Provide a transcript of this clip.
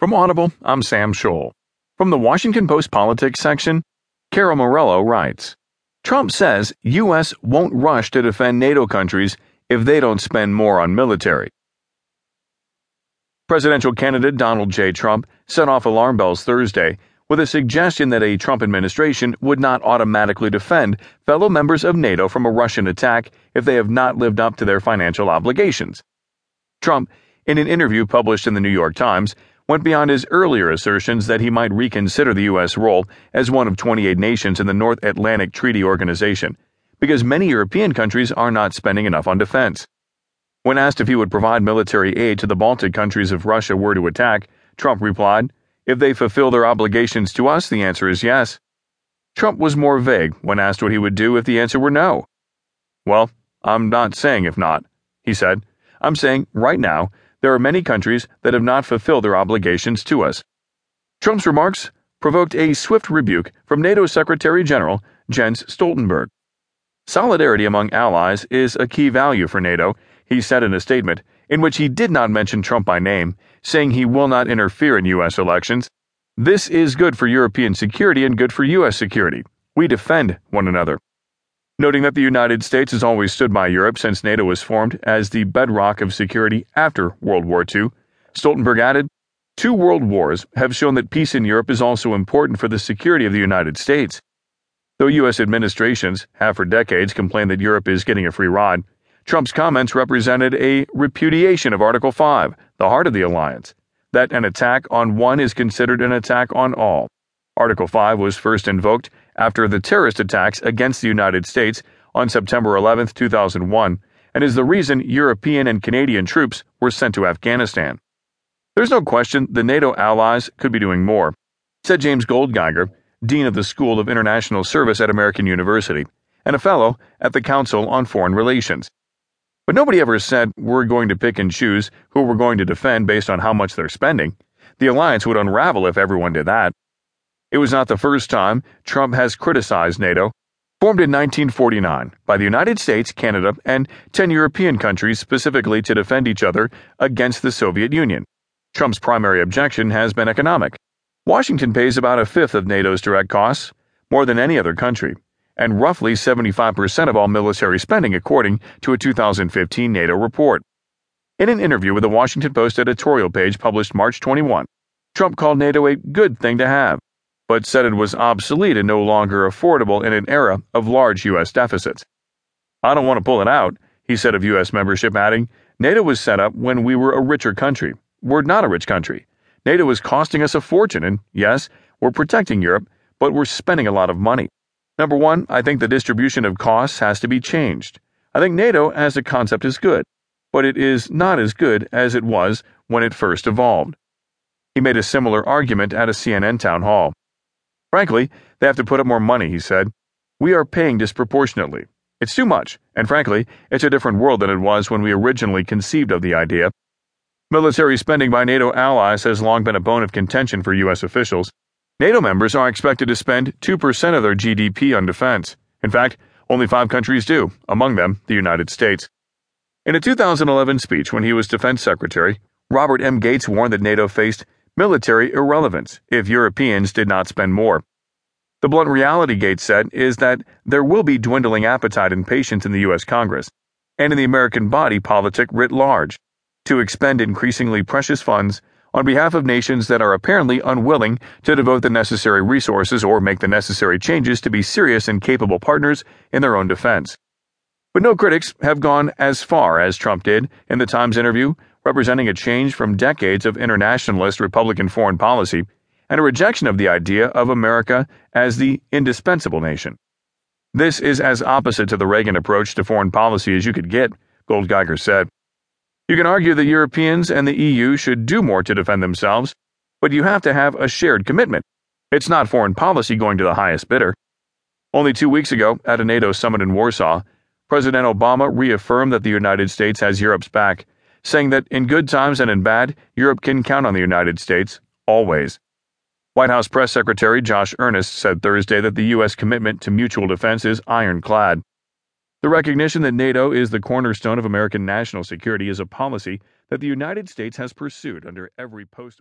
From Audible, I'm Sam Scholl. From the Washington Post Politics section, Carol Morello writes Trump says U.S. won't rush to defend NATO countries if they don't spend more on military. Presidential candidate Donald J. Trump set off alarm bells Thursday with a suggestion that a Trump administration would not automatically defend fellow members of NATO from a Russian attack if they have not lived up to their financial obligations. Trump, in an interview published in the New York Times, went beyond his earlier assertions that he might reconsider the U.S. role as one of 28 nations in the North Atlantic Treaty Organization, because many European countries are not spending enough on defense. When asked if he would provide military aid to the Baltic countries if Russia were to attack, Trump replied, If they fulfill their obligations to us, the answer is yes. Trump was more vague when asked what he would do if the answer were no. Well, I'm not saying if not, he said. I'm saying right now there are many countries that have not fulfilled their obligations to us. Trump's remarks provoked a swift rebuke from NATO Secretary General Jens Stoltenberg. Solidarity among allies is a key value for NATO, he said in a statement, in which he did not mention Trump by name, saying he will not interfere in U.S. elections. This is good for European security and good for U.S. security. We defend one another noting that the United States has always stood by Europe since NATO was formed as the bedrock of security after World War II. Stoltenberg added, Two world wars have shown that peace in Europe is also important for the security of the United States. Though U.S. administrations have for decades complained that Europe is getting a free ride, Trump's comments represented a repudiation of Article 5, the heart of the alliance, that an attack on one is considered an attack on all. Article 5 was first invoked after the terrorist attacks against the United States on September 11, 2001, and is the reason European and Canadian troops were sent to Afghanistan. There's no question the NATO allies could be doing more, said James Goldgeier, Dean of the School of International Service at American University, and a fellow at the Council on Foreign Relations. But nobody ever said we're going to pick and choose who we're going to defend based on how much they're spending. The alliance would unravel if everyone did that. It was not the first time Trump has criticized NATO. Formed in 1949 by the United States, Canada, and 10 European countries specifically to defend each other against the Soviet Union. Trump's primary objection has been economic. Washington pays about a fifth of NATO's direct costs, more than any other country, and roughly 75% of all military spending, according to a 2015 NATO report. In an interview with the Washington Post editorial page published March 21, Trump called NATO a good thing to have but said it was obsolete and no longer affordable in an era of large U.S. deficits. I don't want to pull it out, he said of U.S. membership, adding, NATO was set up when we were a richer country. We're not a rich country. NATO is costing us a fortune, and yes, we're protecting Europe, but we're spending a lot of money. Number one, I think the distribution of costs has to be changed. I think NATO as a concept is good, but it is not as good as it was when it first evolved. He made a similar argument at a CNN town hall. Frankly, they have to put up more money, he said. We are paying disproportionately. It's too much, and frankly, it's a different world than it was when we originally conceived of the idea. Military spending by NATO allies has long been a bone of contention for U.S. officials. NATO members are expected to spend 2% of their GDP on defense. In fact, only five countries do, among them the United States. In a 2011 speech when he was defense secretary, Robert M. Gates warned that NATO faced military irrelevance if Europeans did not spend more. The blunt reality, Gates said, is that there will be dwindling appetite and patience in the U.S. Congress and in the American body politic writ large to expend increasingly precious funds on behalf of nations that are apparently unwilling to devote the necessary resources or make the necessary changes to be serious and capable partners in their own defense. But no critics have gone as far as Trump did in the Times interview representing a change from decades of internationalist Republican foreign policy and a rejection of the idea of America as the indispensable nation. This is as opposite to the Reagan approach to foreign policy as you could get, Goldgeier said. You can argue that Europeans and the EU should do more to defend themselves, but you have to have a shared commitment. It's not foreign policy going to the highest bidder. Only two weeks ago, at a NATO summit in Warsaw, President Obama reaffirmed that the United States has Europe's back saying that in good times and in bad, Europe can count on the United States, always. White House Press Secretary Josh Earnest said Thursday that the U.S. commitment to mutual defense is ironclad. The recognition that NATO is the cornerstone of American national security is a policy that the United States has pursued under every post